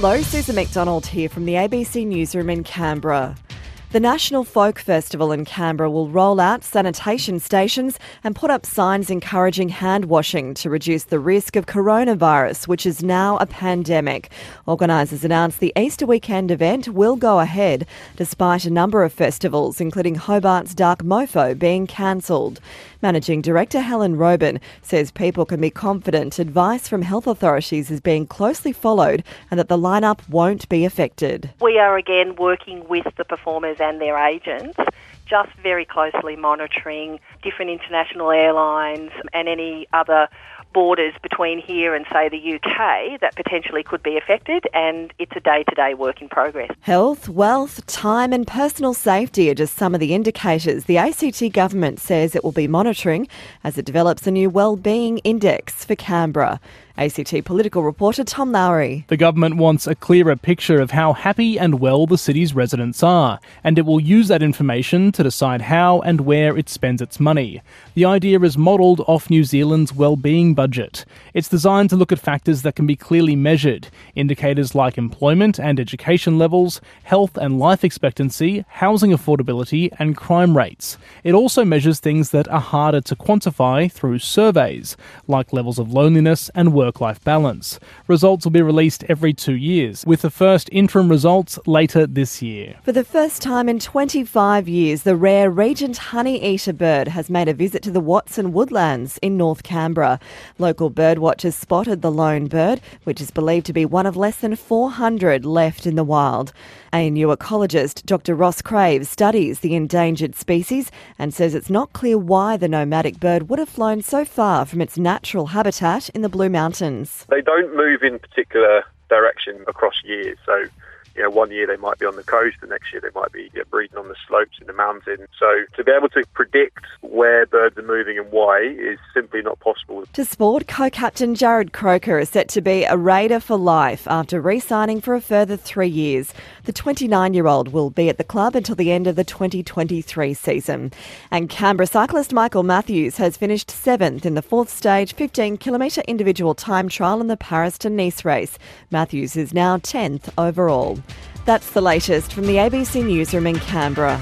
Hello, Susan McDonald here from the ABC Newsroom in Canberra. The National Folk Festival in Canberra will roll out sanitation stations and put up signs encouraging hand washing to reduce the risk of coronavirus, which is now a pandemic. Organisers announced the Easter weekend event will go ahead, despite a number of festivals, including Hobart's Dark Mofo, being cancelled. Managing Director Helen Roben says people can be confident advice from health authorities is being closely followed and that the lineup won't be affected. We are again working with the performers and their agents just very closely monitoring different international airlines and any other borders between here and, say, the UK that potentially could be affected, and it's a day to day work in progress. Health, wealth, time, and personal safety are just some of the indicators the ACT government says it will be monitoring as it develops a new wellbeing index for Canberra. ACT political reporter Tom Lowrey. The government wants a clearer picture of how happy and well the city's residents are, and it will use that information to decide how and where it spends its money. The idea is modelled off New Zealand's well-being budget. It's designed to look at factors that can be clearly measured, indicators like employment and education levels, health and life expectancy, housing affordability, and crime rates. It also measures things that are harder to quantify through surveys, like levels of loneliness and work work life balance. Results will be released every two years, with the first interim results later this year. For the first time in 25 years, the rare Regent honey eater bird has made a visit to the Watson Woodlands in North Canberra. Local birdwatchers spotted the lone bird, which is believed to be one of less than 400 left in the wild. ANU ecologist Dr. Ross Crates studies the endangered species and says it's not clear why the nomadic bird would have flown so far from its natural habitat in the Blue Mountains. They don't move in particular direction across years, so you know, one year they might be on the coast, the next year they might be you know, breeding on the slopes in the mountains. So to be able to predict where birds are moving and why is simply not possible. To sport, co-captain Jarrod Croker is set to be a Raider for life after re-signing for a further three years. The 29-year-old will be at the club until the end of the 2023 season. And Canberra cyclist Michael Matthews has finished seventh in the fourth stage 15-kilometre individual time trial in the Paris to Nice race. Matthews is now 10th overall. That's the latest from the ABC Newsroom in Canberra.